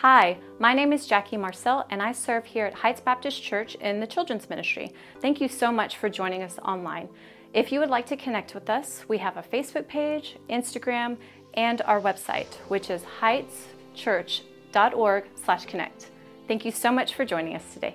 Hi, my name is Jackie Marcel, and I serve here at Heights Baptist Church in the Children's Ministry. Thank you so much for joining us online. If you would like to connect with us, we have a Facebook page, Instagram, and our website, which is heightschurch.org/connect. Thank you so much for joining us today.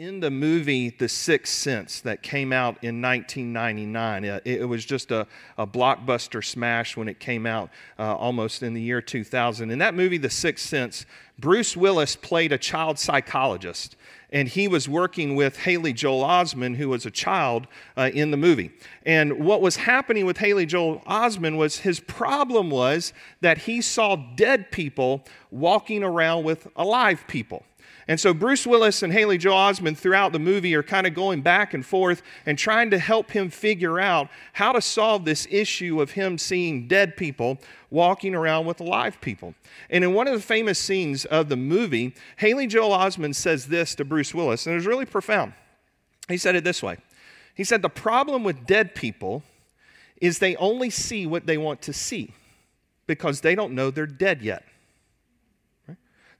In the movie The Sixth Sense that came out in 1999, uh, it, was just a, a, blockbuster smash when it came out uh, almost in the year 2000. In that movie, The Sixth Sense, Bruce Willis played a child psychologist and he was working with Haley Joel Osment, who was a child uh, in the movie. And what was happening with Haley Joel Osment was his problem was that he saw dead people walking around with alive people. And so Bruce Willis and Haley Joel Osment throughout the movie are kind of going back and forth and trying to help him figure out how to solve this issue of him seeing dead people walking around with alive people. And in one of the famous scenes of the movie, Haley Joel Osment says this to Bruce Willis, and it was really profound. He said it this way He said, The problem with dead people is they only see what they want to see because they don't know they're dead yet.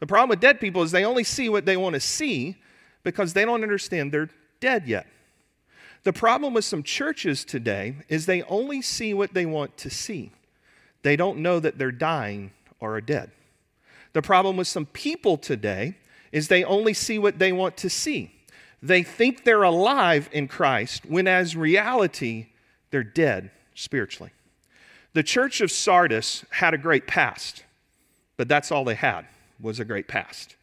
The problem with dead people is they only see what they want to see because they don't understand they're dead yet. The problem with some churches today is they only see what they want to see. They don't know that they're dying or are dead. The problem with some people today is they only see what they want to see. They think they're alive in Christ when, as reality, they're dead spiritually. The church of Sardis had a great past, but that's all they had was a great past.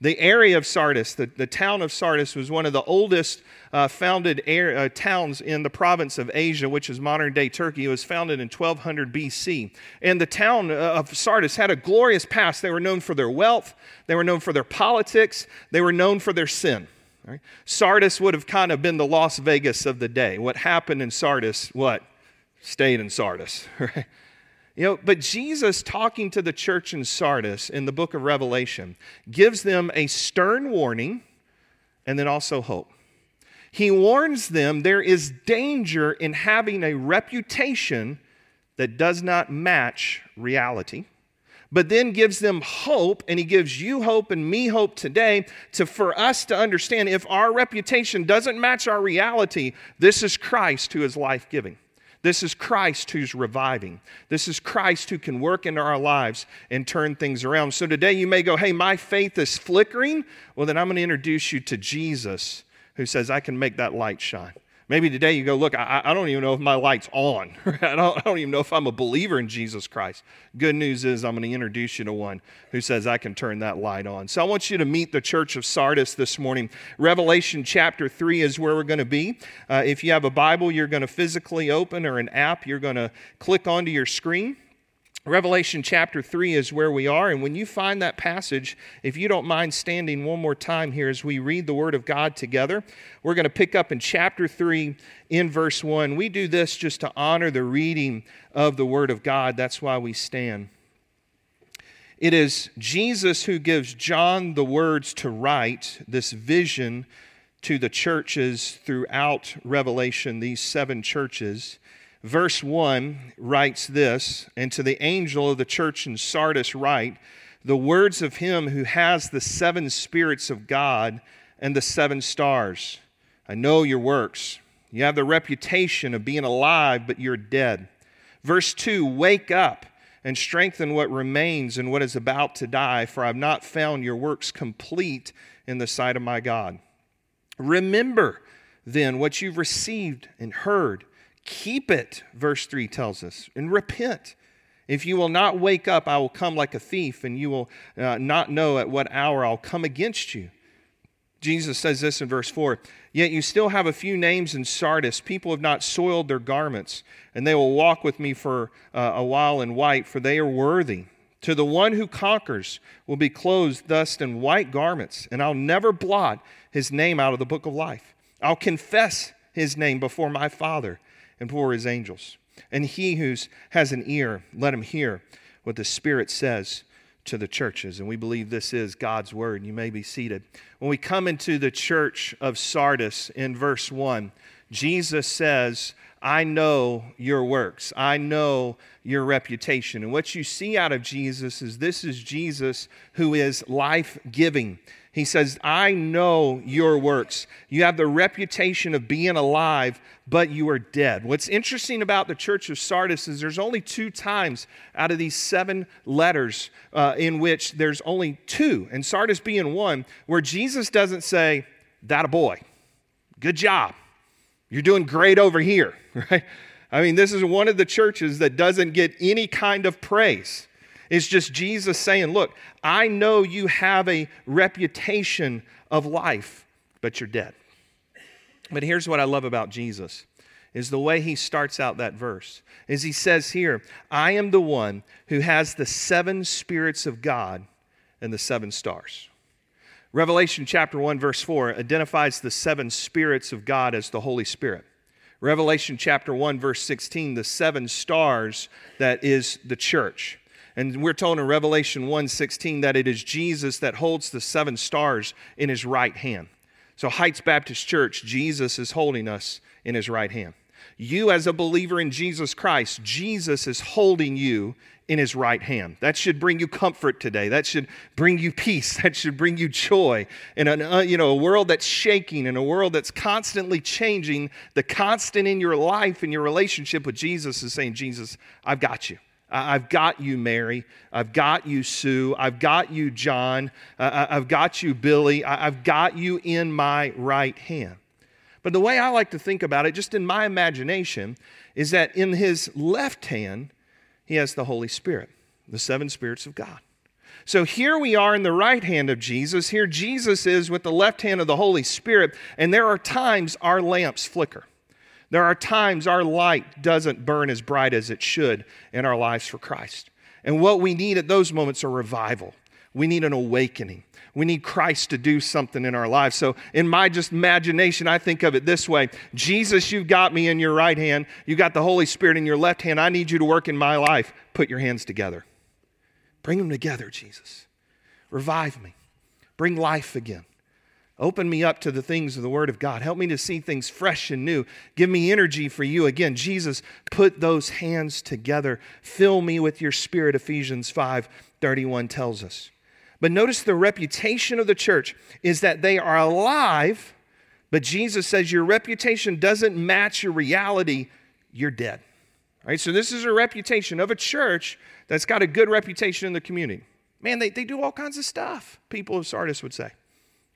The area of Sardis, the, the town of Sardis, was one of the oldest uh, founded air, uh, towns in the province of Asia, which is modern day Turkey. It was founded in 1200 BC. And the town uh, of Sardis had a glorious past. They were known for their wealth, they were known for their politics, they were known for their sin. Right? Sardis would have kind of been the Las Vegas of the day. What happened in Sardis, what? Stayed in Sardis, right? You know, but Jesus, talking to the church in Sardis in the book of Revelation, gives them a stern warning and then also hope. He warns them there is danger in having a reputation that does not match reality, but then gives them hope, and he gives you hope and me hope today to for us to understand if our reputation doesn't match our reality, this is Christ who is life giving. This is Christ who's reviving. This is Christ who can work in our lives and turn things around. So today you may go, hey, my faith is flickering. Well, then I'm going to introduce you to Jesus who says, I can make that light shine. Maybe today you go, look, I, I don't even know if my light's on. I, don't, I don't even know if I'm a believer in Jesus Christ. Good news is I'm going to introduce you to one who says I can turn that light on. So I want you to meet the church of Sardis this morning. Revelation chapter 3 is where we're going to be. Uh, if you have a Bible, you're going to physically open or an app, you're going to click onto your screen. Revelation chapter 3 is where we are. And when you find that passage, if you don't mind standing one more time here as we read the Word of God together, we're going to pick up in chapter 3 in verse 1. We do this just to honor the reading of the Word of God. That's why we stand. It is Jesus who gives John the words to write this vision to the churches throughout Revelation, these seven churches verse 1 writes this And to the angel of the church in Sardis, write, The words of him who has the seven spirits of God and the seven stars. I know your works. You have the reputation of being alive, but you're dead. Verse 2 Wake up and strengthen what remains and what is about to die, for I've not found your works complete in the sight of my God. Remember then what you've received and heard Keep it, verse 3 tells us, and repent. If you will not wake up, I will come like a thief, and you will uh, not know at what hour I'll come against you. Jesus says this in verse 4 Yet you still have a few names in Sardis. People have not soiled their garments, and they will walk with me for uh, a while in white, for they are worthy. To the one who conquers will be clothed thus in white garments, and I'll never blot his name out of the book of life. I'll confess his name before my Father and for his angels. And he who has an ear, let him hear what the Spirit says to the churches. And we believe this is God's word. You may be seated. When we come into the church of Sardis in verse 1, Jesus says, I know your works. I know your reputation. And what you see out of Jesus is this is Jesus who is life giving. He says, I know your works. You have the reputation of being alive, but you are dead. What's interesting about the church of Sardis is there's only two times out of these seven letters uh, in which there's only two, and Sardis being one, where Jesus doesn't say, That a boy. Good job. You're doing great over here, right? I mean, this is one of the churches that doesn't get any kind of praise. It's just Jesus saying, Look, I know you have a reputation of life, but you're dead. But here's what I love about Jesus is the way he starts out that verse. Is he says here, I am the one who has the seven spirits of God and the seven stars. Revelation chapter 1 verse 4 identifies the seven spirits of God as the Holy Spirit. Revelation chapter 1 verse 16 the seven stars that is the church. And we're told in Revelation 1:16 that it is Jesus that holds the seven stars in his right hand. So Heights Baptist Church, Jesus is holding us in his right hand. You as a believer in Jesus Christ, Jesus is holding you in his right hand. That should bring you comfort today. That should bring you peace. That should bring you joy. In a uh, you know, a world that's shaking, in a world that's constantly changing, the constant in your life and your relationship with Jesus is saying, Jesus, I've got you. I've got you, Mary. I've got you, Sue. I've got you, John. Uh, I've got you, Billy. I've got you in my right hand. But the way I like to think about it, just in my imagination, is that in his left hand, he has the Holy Spirit, the seven spirits of God. So here we are in the right hand of Jesus. Here Jesus is with the left hand of the Holy Spirit. And there are times our lamps flicker. There are times our light doesn't burn as bright as it should in our lives for Christ. And what we need at those moments are revival. We need an awakening. We need Christ to do something in our lives. So, in my just imagination, I think of it this way Jesus, you've got me in your right hand. You got the Holy Spirit in your left hand. I need you to work in my life. Put your hands together. Bring them together, Jesus. Revive me. Bring life again. Open me up to the things of the Word of God. Help me to see things fresh and new. Give me energy for you. Again, Jesus, put those hands together. Fill me with your Spirit, Ephesians 5 31 tells us. But notice the reputation of the church is that they are alive, but Jesus says your reputation doesn't match your reality, you're dead. All right, so this is a reputation of a church that's got a good reputation in the community. Man, they, they do all kinds of stuff, people of Sardis would say.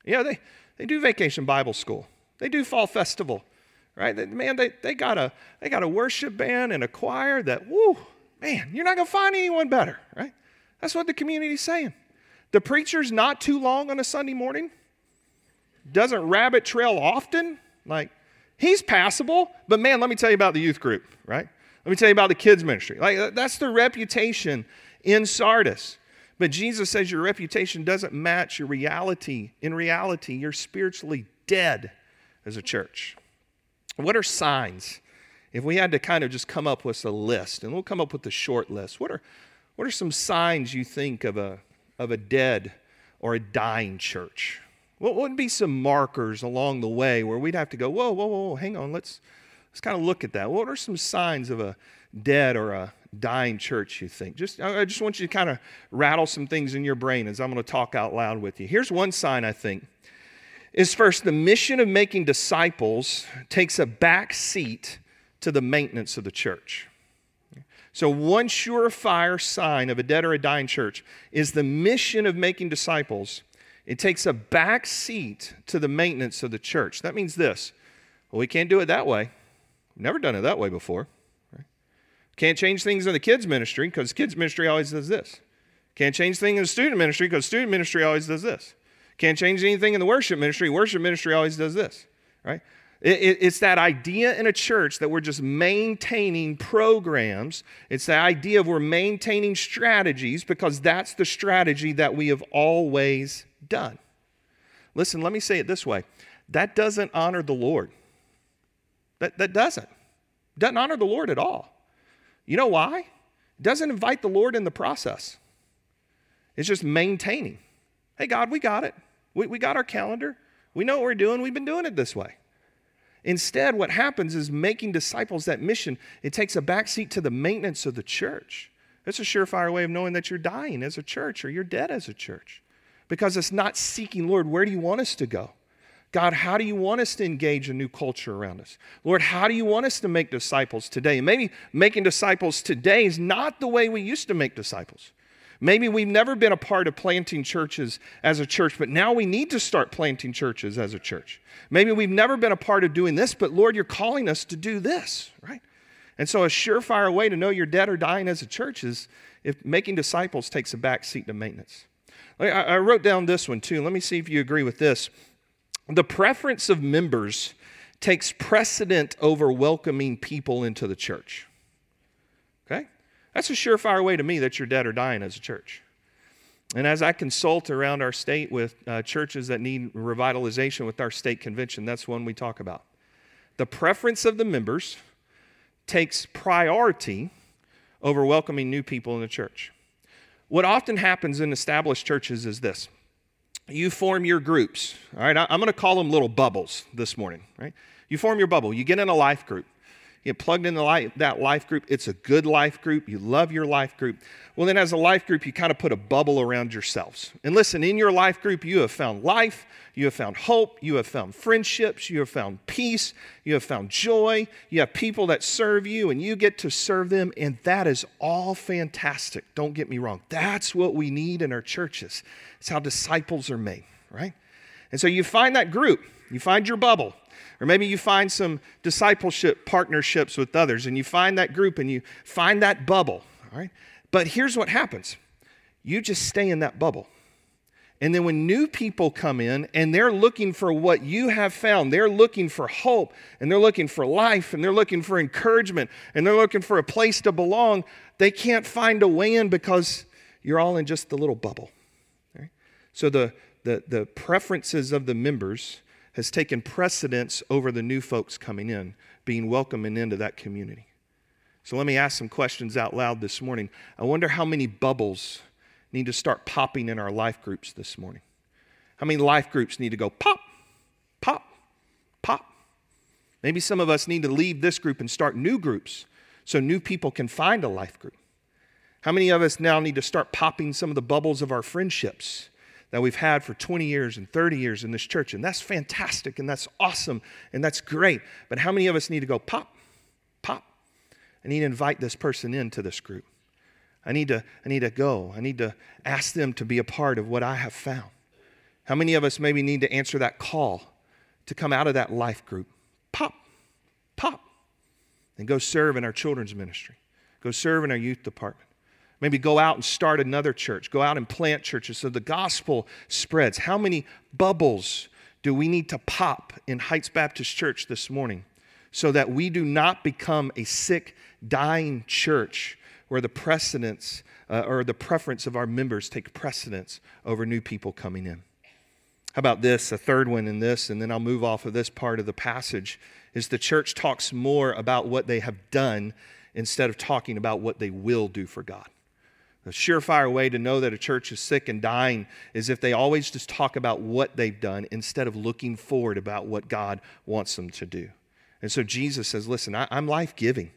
Yeah, they, they do vacation Bible school. They do fall festival, right? Man, they, they, got a, they got a worship band and a choir that, whoo, man, you're not going to find anyone better, right? That's what the community's saying. The preacher's not too long on a Sunday morning, doesn't rabbit trail often. Like, he's passable, but man, let me tell you about the youth group, right? Let me tell you about the kids' ministry. Like, that's the reputation in Sardis. But Jesus says your reputation doesn't match your reality. In reality, you're spiritually dead as a church. What are signs? If we had to kind of just come up with a list, and we'll come up with a short list, what are, what are some signs you think of a, of a dead or a dying church? What would be some markers along the way where we'd have to go, whoa, whoa, whoa, hang on, let's, let's kind of look at that. What are some signs of a dead or a dying church, you think? Just, I just want you to kind of rattle some things in your brain as I'm going to talk out loud with you. Here's one sign, I think, is first, the mission of making disciples takes a back seat to the maintenance of the church. So, one surefire sign of a dead or a dying church is the mission of making disciples. It takes a back seat to the maintenance of the church. That means this well, we can't do it that way. We've never done it that way before. Can't change things in the kids' ministry because kids' ministry always does this. Can't change things in the student ministry because student ministry always does this. Can't change anything in the worship ministry. Worship ministry always does this, right? It, it, it's that idea in a church that we're just maintaining programs. It's the idea of we're maintaining strategies because that's the strategy that we have always done. Listen, let me say it this way that doesn't honor the Lord. That, that doesn't. Doesn't honor the Lord at all. You know why? It doesn't invite the Lord in the process. It's just maintaining. Hey, God, we got it. We, we got our calendar. We know what we're doing. We've been doing it this way. Instead, what happens is making disciples that mission, it takes a backseat to the maintenance of the church. It's a surefire way of knowing that you're dying as a church or you're dead as a church because it's not seeking, Lord, where do you want us to go? God, how do you want us to engage a new culture around us? Lord, how do you want us to make disciples today? Maybe making disciples today is not the way we used to make disciples. Maybe we've never been a part of planting churches as a church, but now we need to start planting churches as a church. Maybe we've never been a part of doing this, but Lord, you're calling us to do this, right? And so, a surefire way to know you're dead or dying as a church is if making disciples takes a back seat to maintenance. I wrote down this one too. Let me see if you agree with this. The preference of members takes precedent over welcoming people into the church. Okay? That's a surefire way to me that you're dead or dying as a church. And as I consult around our state with uh, churches that need revitalization with our state convention, that's one we talk about. The preference of the members takes priority over welcoming new people in the church. What often happens in established churches is this you form your groups. All right, I'm going to call them little bubbles this morning, right? You form your bubble, you get in a life group. You plugged into life, that life group. It's a good life group. You love your life group. Well, then, as a life group, you kind of put a bubble around yourselves. And listen, in your life group, you have found life, you have found hope, you have found friendships, you have found peace, you have found joy. You have people that serve you, and you get to serve them. And that is all fantastic. Don't get me wrong. That's what we need in our churches. It's how disciples are made, right? And so you find that group, you find your bubble. Or maybe you find some discipleship partnerships with others and you find that group and you find that bubble, all right? But here's what happens you just stay in that bubble. And then when new people come in and they're looking for what you have found, they're looking for hope and they're looking for life and they're looking for encouragement and they're looking for a place to belong, they can't find a way in because you're all in just the little bubble. Right? So the, the, the preferences of the members has taken precedence over the new folks coming in, being welcoming into that community. So let me ask some questions out loud this morning. I wonder how many bubbles need to start popping in our life groups this morning. How many life groups need to go pop, pop, pop? Maybe some of us need to leave this group and start new groups so new people can find a life group. How many of us now need to start popping some of the bubbles of our friendships that we've had for 20 years and 30 years in this church. And that's fantastic and that's awesome and that's great. But how many of us need to go pop, pop? I need to invite this person into this group. I need to, I need to go. I need to ask them to be a part of what I have found. How many of us maybe need to answer that call to come out of that life group? Pop, pop, and go serve in our children's ministry, go serve in our youth department Maybe go out and start another church. Go out and plant churches so the gospel spreads. How many bubbles do we need to pop in Heights Baptist Church this morning so that we do not become a sick, dying church where the precedence uh, or the preference of our members take precedence over new people coming in? How about this? A third one in this, and then I'll move off of this part of the passage, is the church talks more about what they have done instead of talking about what they will do for God. A surefire way to know that a church is sick and dying is if they always just talk about what they've done instead of looking forward about what God wants them to do. And so Jesus says, Listen, I, am life giving.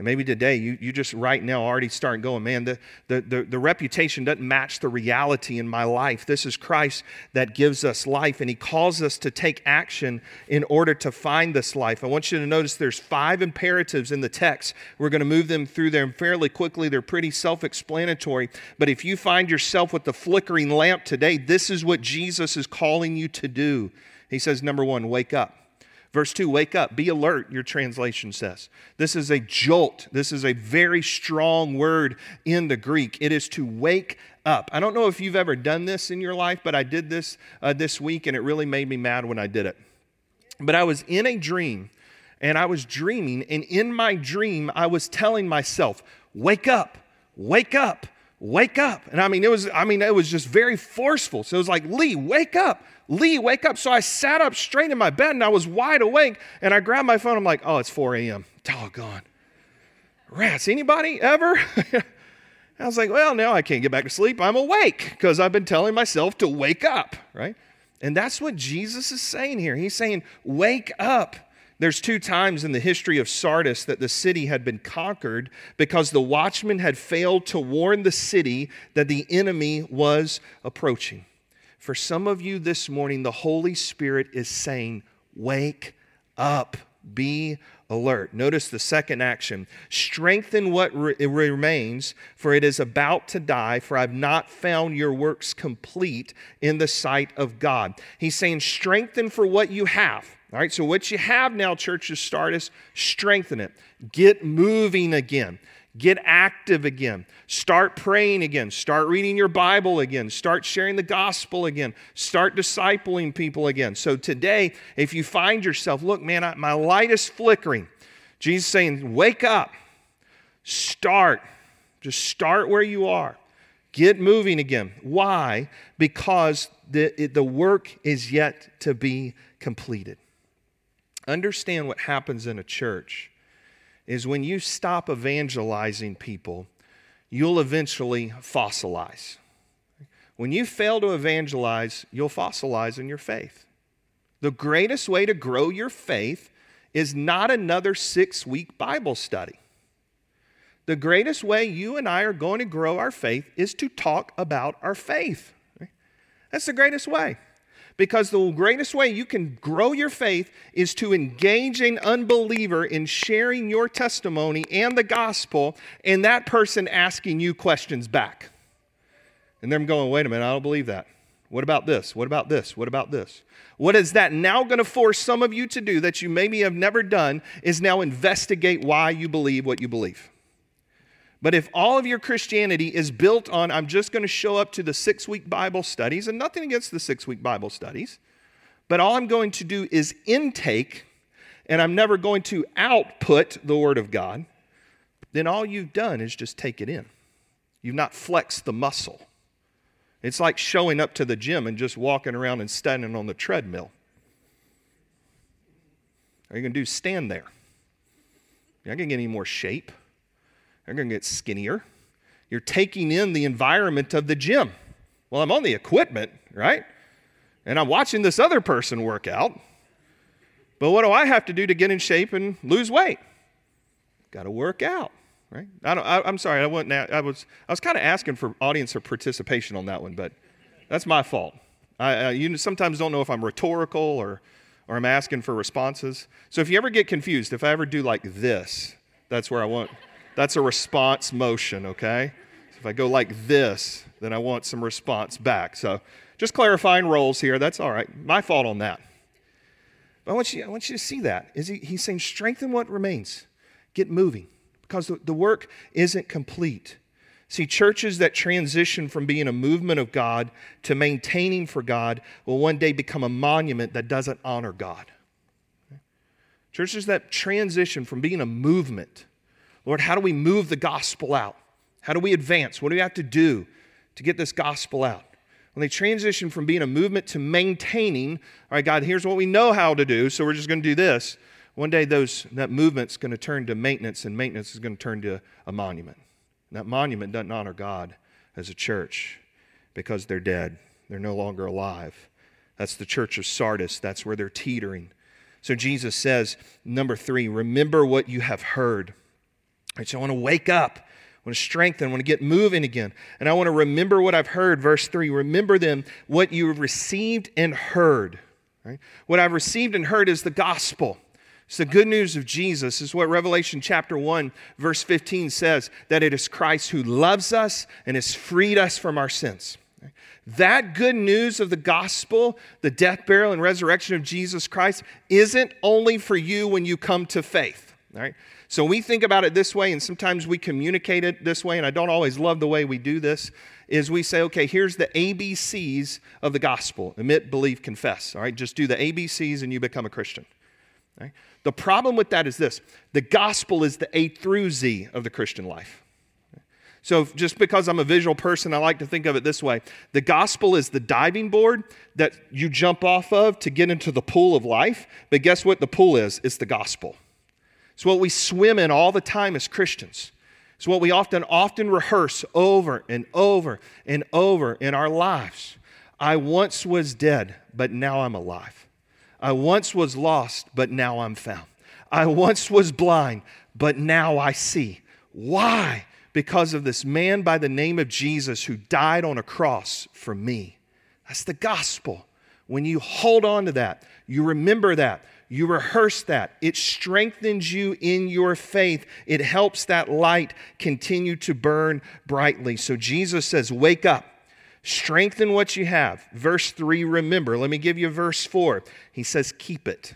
And maybe today you, you just right now already start going, man, the, the, the, the, reputation doesn't match the reality in my life. This is Christ that gives us life, and He calls us to take action in order to find this life. I want you to notice there's five imperatives in the text. We're going to move them through them fairly quickly. They're pretty self explanatory. But if you find yourself with the flickering lamp today, this is what Jesus is calling you to do. He says, number one, wake up. Verse 2 Wake up, be alert, your translation says. This is a jolt. This is a very strong word in the Greek. It is to wake up. I don't know if you've ever done this in your life, but I did this uh, this week and it really made me mad when I did it. But I was in a dream and I was dreaming, and in my dream, I was telling myself, Wake up, wake up, wake up. And I mean, it was, I mean, it was just very forceful. So it was like, Lee, wake up, Lee, wake up. So I sat up straight in my bed and I was wide awake and I grabbed my phone. I'm like, oh, it's 4 a.m. Doggone. Rats, anybody ever? I was like, well, now I can't get back to sleep. I'm awake because I've been telling myself to wake up, right? And that's what Jesus is saying here. He's saying, wake up. There's two times in the history of Sardis that the city had been conquered because the watchmen had failed to warn the city that the enemy was approaching. For some of you this morning, the Holy Spirit is saying, Wake up, be alert. Notice the second action strengthen what re- remains, for it is about to die, for I've not found your works complete in the sight of God. He's saying, Strengthen for what you have. All right, so what you have now, church, is start is strengthen it. Get moving again. Get active again. Start praying again. Start reading your Bible again. Start sharing the gospel again. Start discipling people again. So today, if you find yourself, look, man, I, my light is flickering. Jesus saying, wake up. Start. Just start where you are. Get moving again. Why? Because the, it, the work is yet to be completed. Understand what happens in a church is when you stop evangelizing people, you'll eventually fossilize. When you fail to evangelize, you'll fossilize in your faith. The greatest way to grow your faith is not another six week Bible study. The greatest way you and I are going to grow our faith is to talk about our faith. That's the greatest way. Because the greatest way you can grow your faith is to engage an unbeliever in sharing your testimony and the gospel, and that person asking you questions back. And them going, wait a minute, I don't believe that. What about this? What about this? What about this? What is that now going to force some of you to do that you maybe have never done is now investigate why you believe what you believe. But if all of your Christianity is built on, I'm just going to show up to the six week Bible studies, and nothing against the six week Bible studies, but all I'm going to do is intake, and I'm never going to output the Word of God, then all you've done is just take it in. You've not flexed the muscle. It's like showing up to the gym and just walking around and standing on the treadmill. Are you going to do stand there? You're not going to get any more shape. They're going to get skinnier. You're taking in the environment of the gym. Well, I'm on the equipment, right? And I'm watching this other person work out. But what do I have to do to get in shape and lose weight? Got to work out, right? I don't, I, am sorry, I, wasn't, I was, I was kind of asking for audience or participation on that one, but that's my fault. I, you sometimes don't know if I'm rhetorical or, or I'm asking for responses. So if you ever get confused, if I ever do like this, that's where I want. That's a response motion, okay? So if I go like this, then I want some response back. So just clarifying roles here. That's all right. My fault on that. But I want you, I want you to see that. Is he, he's saying, strengthen what remains, get moving, because the, the work isn't complete. See, churches that transition from being a movement of God to maintaining for God will one day become a monument that doesn't honor God. Churches that transition from being a movement Lord, how do we move the gospel out? How do we advance? What do we have to do to get this gospel out? When they transition from being a movement to maintaining, all right, God, here's what we know how to do, so we're just going to do this. One day, those, that movement's going to turn to maintenance, and maintenance is going to turn to a monument. And that monument doesn't honor God as a church because they're dead. They're no longer alive. That's the church of Sardis. That's where they're teetering. So Jesus says, number three, remember what you have heard. Right, so I want to wake up. I want to strengthen. I want to get moving again. And I want to remember what I've heard. Verse 3 Remember them, what you have received and heard. Right? What I've received and heard is the gospel. It's the good news of Jesus, is what Revelation chapter 1, verse 15 says that it is Christ who loves us and has freed us from our sins. That good news of the gospel, the death, burial, and resurrection of Jesus Christ, isn't only for you when you come to faith. Right? So we think about it this way, and sometimes we communicate it this way, and I don't always love the way we do this, is we say, okay, here's the ABCs of the gospel admit, believe, confess. All right, just do the ABCs and you become a Christian. Right? The problem with that is this the gospel is the A through Z of the Christian life. So, just because I'm a visual person, I like to think of it this way the gospel is the diving board that you jump off of to get into the pool of life. But guess what the pool is? It's the gospel. It's what we swim in all the time as Christians. It's what we often often rehearse over and over and over in our lives. I once was dead, but now I'm alive. I once was lost, but now I'm found. I once was blind, but now I see. Why? Because of this man by the name of Jesus who died on a cross for me. That's the gospel. When you hold on to that, you remember that, you rehearse that, it strengthens you in your faith. It helps that light continue to burn brightly. So Jesus says, Wake up. Strengthen what you have. Verse 3, remember. Let me give you verse 4. He says, Keep it.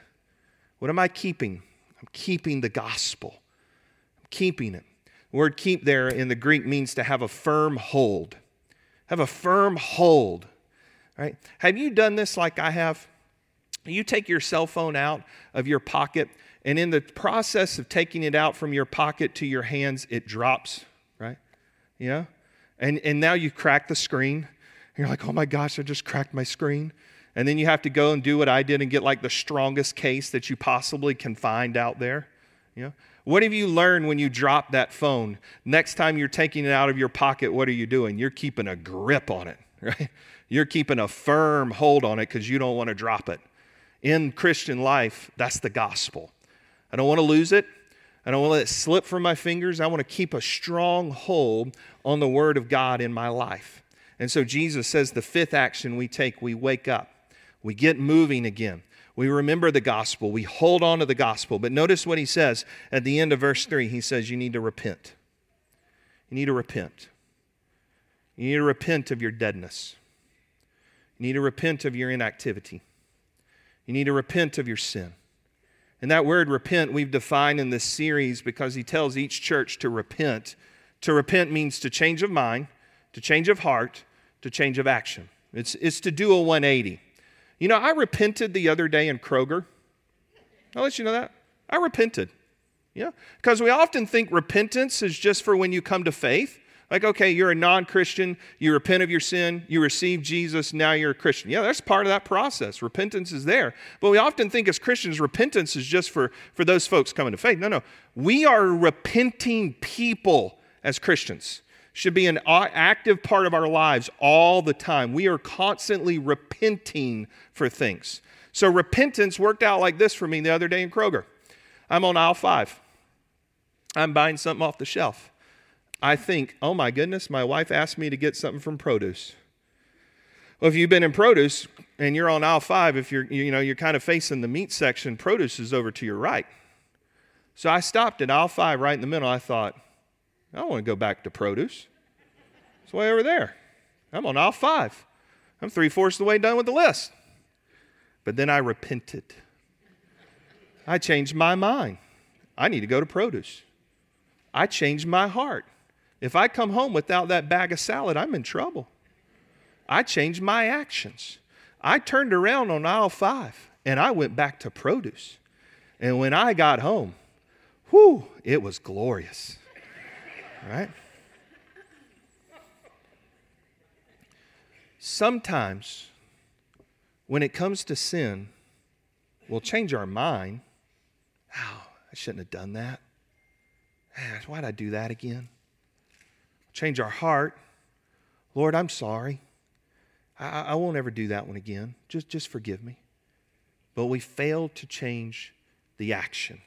What am I keeping? I'm keeping the gospel. I'm keeping it. The word keep there in the Greek means to have a firm hold. Have a firm hold. Right? Have you done this like I have? You take your cell phone out of your pocket, and in the process of taking it out from your pocket to your hands, it drops, right? Yeah? And, and now you crack the screen. you're like, oh my gosh, I just cracked my screen. And then you have to go and do what I did and get like the strongest case that you possibly can find out there. Know? What have you learned when you drop that phone? Next time you're taking it out of your pocket, what are you doing? You're keeping a grip on it, right? You're keeping a firm hold on it because you don't want to drop it. In Christian life, that's the gospel. I don't want to lose it. I don't want to let it slip from my fingers. I want to keep a strong hold on the Word of God in my life. And so Jesus says the fifth action we take, we wake up, we get moving again. We remember the gospel. We hold on to the gospel. But notice what he says at the end of verse 3. He says, You need to repent. You need to repent. You need to repent of your deadness. You need to repent of your inactivity. You need to repent of your sin. And that word repent we've defined in this series because he tells each church to repent. To repent means to change of mind, to change of heart, to change of action. It's, it's to do a 180. You know, I repented the other day in Kroger. I'll let you know that. I repented. Yeah. Because we often think repentance is just for when you come to faith. Like, okay, you're a non Christian, you repent of your sin, you receive Jesus, now you're a Christian. Yeah, that's part of that process. Repentance is there. But we often think as Christians, repentance is just for, for those folks coming to faith. No, no. We are repenting people as Christians. Should be an active part of our lives all the time. We are constantly repenting for things. So repentance worked out like this for me the other day in Kroger. I'm on aisle five. I'm buying something off the shelf. I think, oh my goodness, my wife asked me to get something from produce. Well, if you've been in produce and you're on aisle five, if you're, you know, you're kind of facing the meat section, produce is over to your right. So I stopped at aisle five right in the middle. I thought, I don't want to go back to produce. It's way over there. I'm on aisle five. I'm three fourths the way done with the list. But then I repented. I changed my mind. I need to go to produce. I changed my heart. If I come home without that bag of salad, I'm in trouble. I changed my actions. I turned around on aisle five and I went back to produce. And when I got home, whew, it was glorious. Right? Sometimes, when it comes to sin, we'll change our mind. Oh, I shouldn't have done that. Ah, why'd I do that again? Change our heart. Lord, I'm sorry. I, I won't ever do that one again. Just, just forgive me. But we failed to change the action.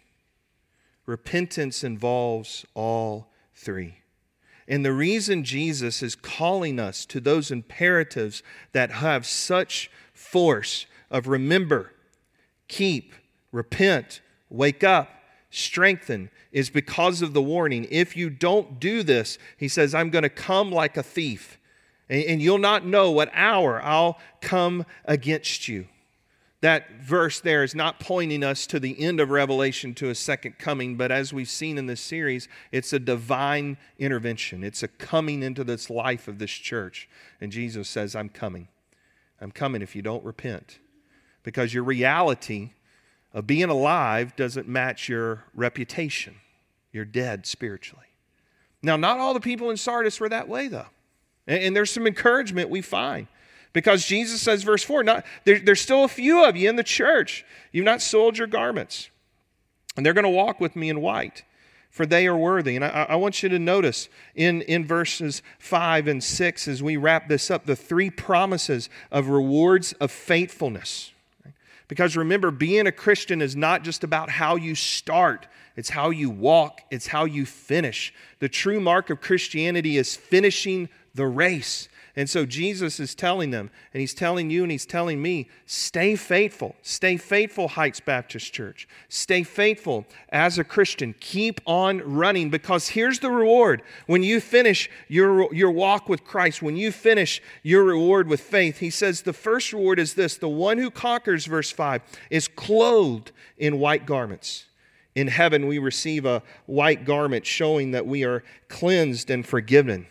Repentance involves all three. And the reason Jesus is calling us to those imperatives that have such force of remember, keep, repent, wake up, strengthen is because of the warning. If you don't do this, he says, I'm going to come like a thief, and, you'll not know what hour I'll come against you. That verse there is not pointing us to the end of Revelation to a second coming, but as we've seen in this series, it's a divine intervention. It's a coming into this life of this church. And Jesus says, I'm coming. I'm coming if you don't repent. Because your reality of being alive doesn't match your reputation. You're dead spiritually. Now, not all the people in Sardis were that way, though. And, and there's some encouragement we find. Because Jesus says, verse 4, not, there, there's still a few of you in the church. You've not sold your garments. And they're going to walk with me in white, for they are worthy. And I, I want you to notice in, in verses 5 and 6, as we wrap this up, the three promises of rewards of faithfulness. Because remember, being a Christian is not just about how you start, it's how you walk, it's how you finish. The true mark of Christianity is finishing the race. And so Jesus is telling them, and he's telling you and he's telling me, stay faithful. Stay faithful, Heights Baptist Church. Stay faithful as a Christian. Keep on running because here's the reward. When you finish your, your walk with Christ, when you finish your reward with faith, he says the first reward is this the one who conquers, verse 5, is clothed in white garments. In heaven, we receive a white garment showing that we are cleansed and forgiven.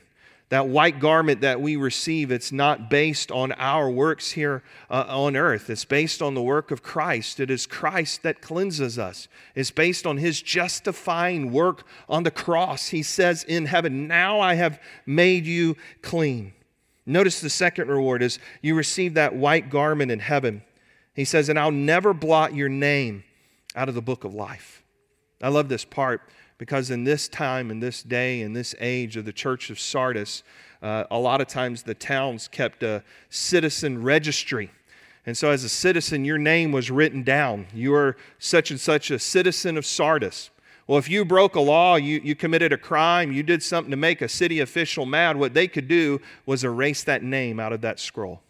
That white garment that we receive, it's not based on our works here uh, on earth. It's based on the work of Christ. It is Christ that cleanses us. It's based on his justifying work on the cross. He says in heaven, Now I have made you clean. Notice the second reward is you receive that white garment in heaven. He says, And I'll never blot your name out of the book of life. I love this part because in this time, in this day, in this age of the church of Sardis, uh, a lot of times the towns kept a citizen registry. And so, as a citizen, your name was written down. You are such and such a citizen of Sardis. Well, if you broke a law, you, you committed a crime, you did something to make a city official mad, what they could do was erase that name out of that scroll,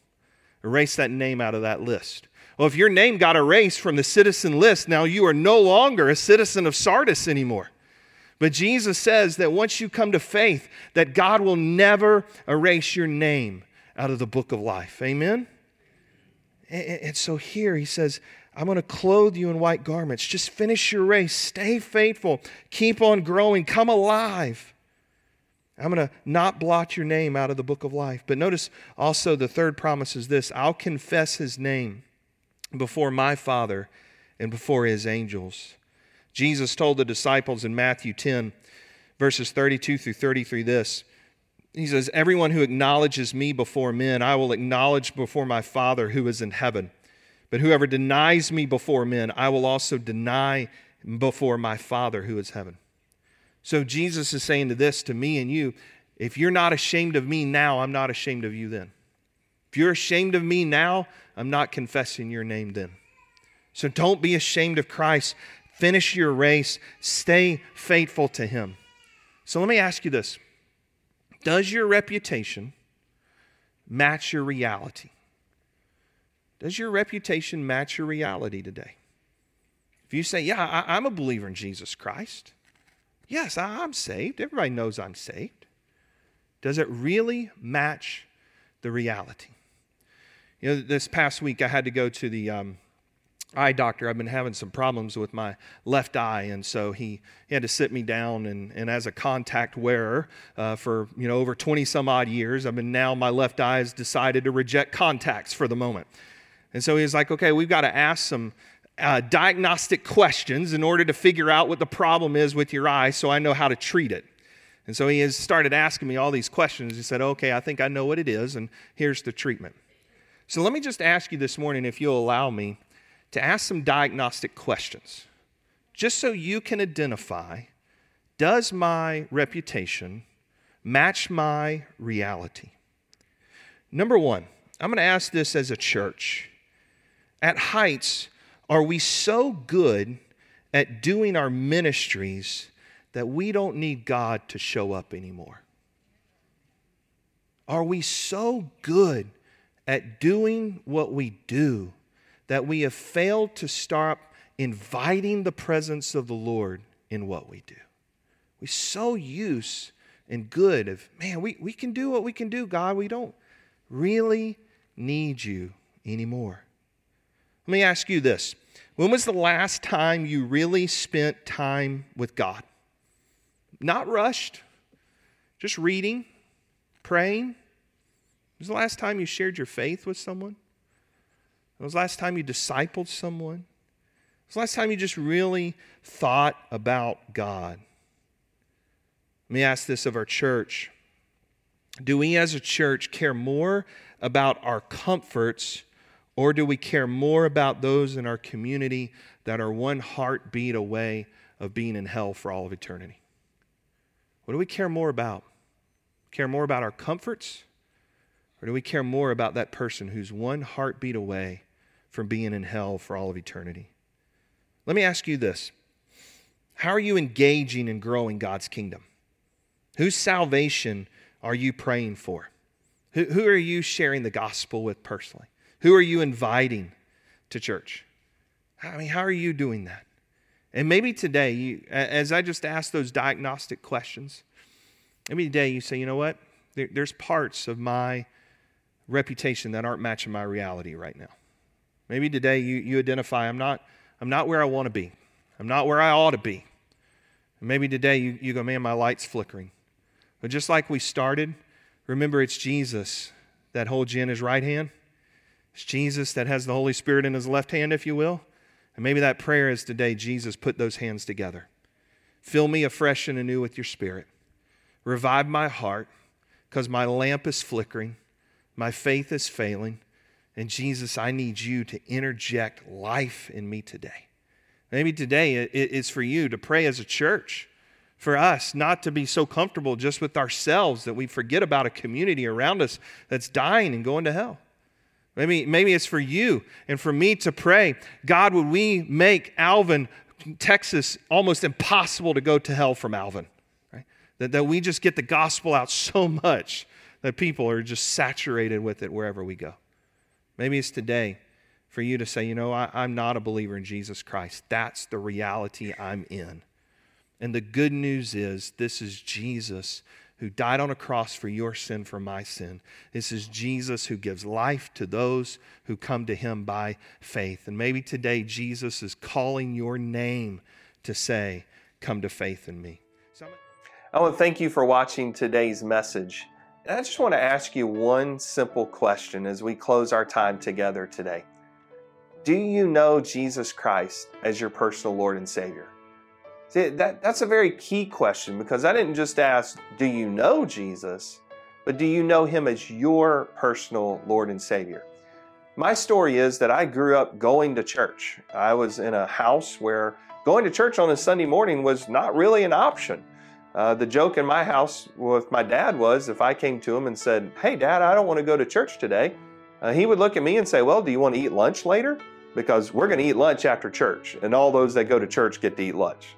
erase that name out of that list. Well, if your name got erased from the citizen list, now you are no longer a citizen of Sardis anymore. But Jesus says that once you come to faith, that God will never erase your name out of the book of life. Amen? And so here he says, I'm going to clothe you in white garments. Just finish your race. Stay faithful. Keep on growing. Come alive. I'm going to not blot your name out of the book of life. But notice also the third promise is this I'll confess his name before my Father and before his angels. Jesus told the disciples in Matthew 10, verses 32 through 33, this. He says, Everyone who acknowledges me before men, I will acknowledge before my Father who is in heaven. But whoever denies me before men, I will also deny before my Father who is heaven. So Jesus is saying to this, to me and you, if you're not ashamed of me now, I'm not ashamed of you then. If you're ashamed of me now, I'm not confessing your name then. So don't be ashamed of Christ. Finish your race. Stay faithful to Him. So let me ask you this Does your reputation match your reality? Does your reputation match your reality today? If you say, Yeah, I, am a believer in Jesus Christ, yes, I'm saved. Everybody knows I'm saved. Does it really match the reality? You know, this past week I had to go to the um, eye doctor. I've been having some problems with my left eye, and so he, he had to sit me down. And, and as a contact wearer uh, for you know over 20 some odd years, I've been now my left eye has decided to reject contacts for the moment. And so he's like, okay, we've got to ask some uh, diagnostic questions in order to figure out what the problem is with your eye, so I know how to treat it. And so he has started asking me all these questions. He said, okay, I think I know what it is, and here's the treatment. So let me just ask you this morning, if you'll allow me, to ask some diagnostic questions, just so you can identify does my reputation match my reality? Number one, I'm going to ask this as a church. At Heights, are we so good at doing our ministries that we don't need God to show up anymore? Are we so good at doing what we do that we have failed to stop inviting the presence of the Lord in what we do. We're so used and good of, man, we, we can do what we can do, God. We don't really need you anymore. Let me ask you this When was the last time you really spent time with God? Not rushed, just reading, praying. When was the last time you shared your faith with someone? When was last time you discipled someone? When was last time you just really thought about God? Let me ask this of our church. Do we as a church care more about our comforts or do we care more about those in our community that are one heartbeat away of being in hell for all of eternity? What do we care more about? Care more about our comforts? Or do we care more about that person who's one heartbeat away from being in hell for all of eternity. Let me ask you this How are you engaging and growing God's kingdom? Whose salvation are you praying for? Who, who are you sharing the gospel with personally? Who are you inviting to church? I mean, how are you doing that? And maybe today, you, as I just asked those diagnostic questions, maybe today you say, you know what? There, there's parts of my reputation that aren't matching my reality right now. Maybe today you, you identify, I'm not, I'm not where I want to be. I'm not where I ought to be. And maybe today you, you go, man, my light's flickering. But just like we started, remember it's Jesus that holds you in his right hand. It's Jesus that has the Holy Spirit in his left hand, if you will. And maybe that prayer is today, Jesus, put those hands together. Fill me afresh and anew with your spirit. Revive my heart because my lamp is flickering, my faith is failing. And Jesus, I need you to interject life in me today. Maybe today it's for you to pray as a church, for us not to be so comfortable just with ourselves that we forget about a community around us that's dying and going to hell. Maybe, maybe it's for you and for me to pray God, would we make Alvin, Texas, almost impossible to go to hell from Alvin? Right? That, that we just get the gospel out so much that people are just saturated with it wherever we go. Maybe it's today for you to say, you know, I, I'm not a believer in Jesus Christ. That's the reality I'm in. And the good news is, this is Jesus who died on a cross for your sin, for my sin. This is Jesus who gives life to those who come to him by faith. And maybe today Jesus is calling your name to say, Come to faith in me. I want to thank you for watching today's message. I just want to ask you one simple question as we close our time together today. Do you know Jesus Christ as your personal Lord and Savior? See, that, that's a very key question because I didn't just ask, Do you know Jesus? but do you know Him as your personal Lord and Savior? My story is that I grew up going to church. I was in a house where going to church on a Sunday morning was not really an option. Uh, the joke in my house with my dad was if I came to him and said, Hey, dad, I don't want to go to church today, uh, he would look at me and say, Well, do you want to eat lunch later? Because we're going to eat lunch after church, and all those that go to church get to eat lunch.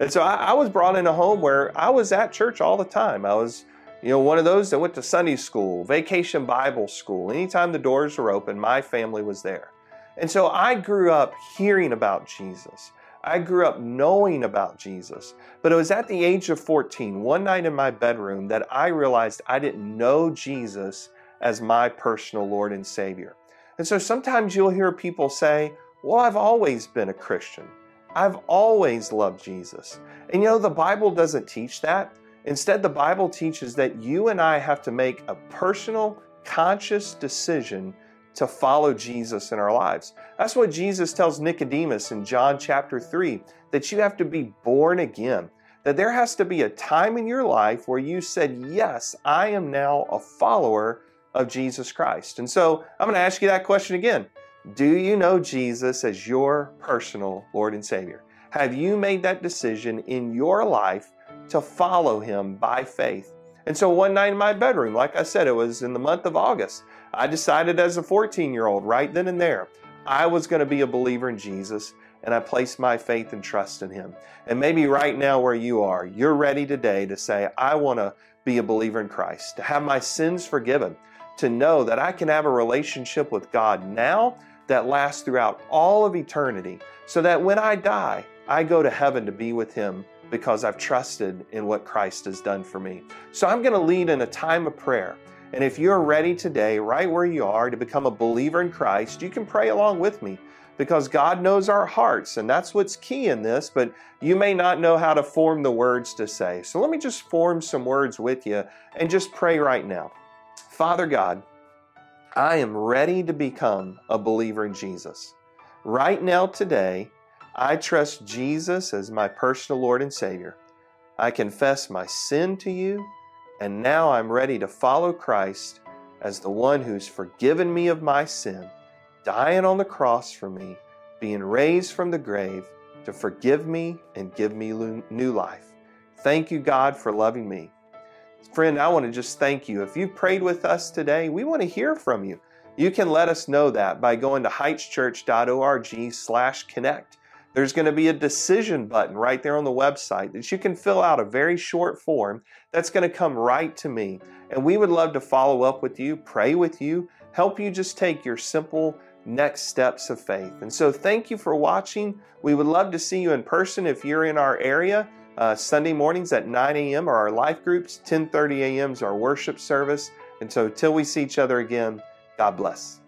And so I, I, was brought in a home where I was at church all the time. I was, you know, one of those that went to Sunday school, vacation Bible school. Anytime the doors were open, my family was there. And so I grew up hearing about Jesus. I grew up knowing about Jesus. But it was at the age of 14, one night in my bedroom, that I realized I didn't know Jesus as my personal Lord and Savior. And so sometimes you'll hear people say, Well, I've always been a Christian. I've always loved Jesus. And you know, the Bible doesn't teach that. Instead, the Bible teaches that you and I have to make a personal, conscious decision to follow Jesus in our lives. That's what Jesus tells Nicodemus in John chapter 3 that you have to be born again. That there has to be a time in your life where you said, Yes, I am now a follower of Jesus Christ. And so I'm going to ask you that question again. Do you know Jesus as your personal Lord and Savior? Have you made that decision in your life to follow Him by faith? And so one night in my bedroom, like I said, it was in the month of August, I decided as a 14 year old, right then and there, I was going to be a believer in Jesus and I placed my faith and trust in Him. And maybe right now, where you are, you're ready today to say, I want to be a believer in Christ, to have my sins forgiven, to know that I can have a relationship with God now that lasts throughout all of eternity, so that when I die, I go to heaven to be with Him because I've trusted in what Christ has done for me. So I'm going to lead in a time of prayer. And if you're ready today, right where you are, to become a believer in Christ, you can pray along with me because God knows our hearts, and that's what's key in this. But you may not know how to form the words to say. So let me just form some words with you and just pray right now. Father God, I am ready to become a believer in Jesus. Right now, today, I trust Jesus as my personal Lord and Savior. I confess my sin to you, and now I'm ready to follow Christ as the one who's forgiven me of my sin, dying on the cross for me, being raised from the grave to forgive me and give me new life. Thank you, God, for loving me. Friend, I want to just thank you. If you've prayed with us today, we want to hear from you. You can let us know that by going to heightschurch.org slash connect. There's going to be a decision button right there on the website that you can fill out a very short form that's going to come right to me. And we would love to follow up with you, pray with you, help you just take your simple next steps of faith. And so thank you for watching. We would love to see you in person if you're in our area. Uh, Sunday mornings at 9 a.m. are our life groups, 10:30 a.m. is our worship service. And so till we see each other again, God bless.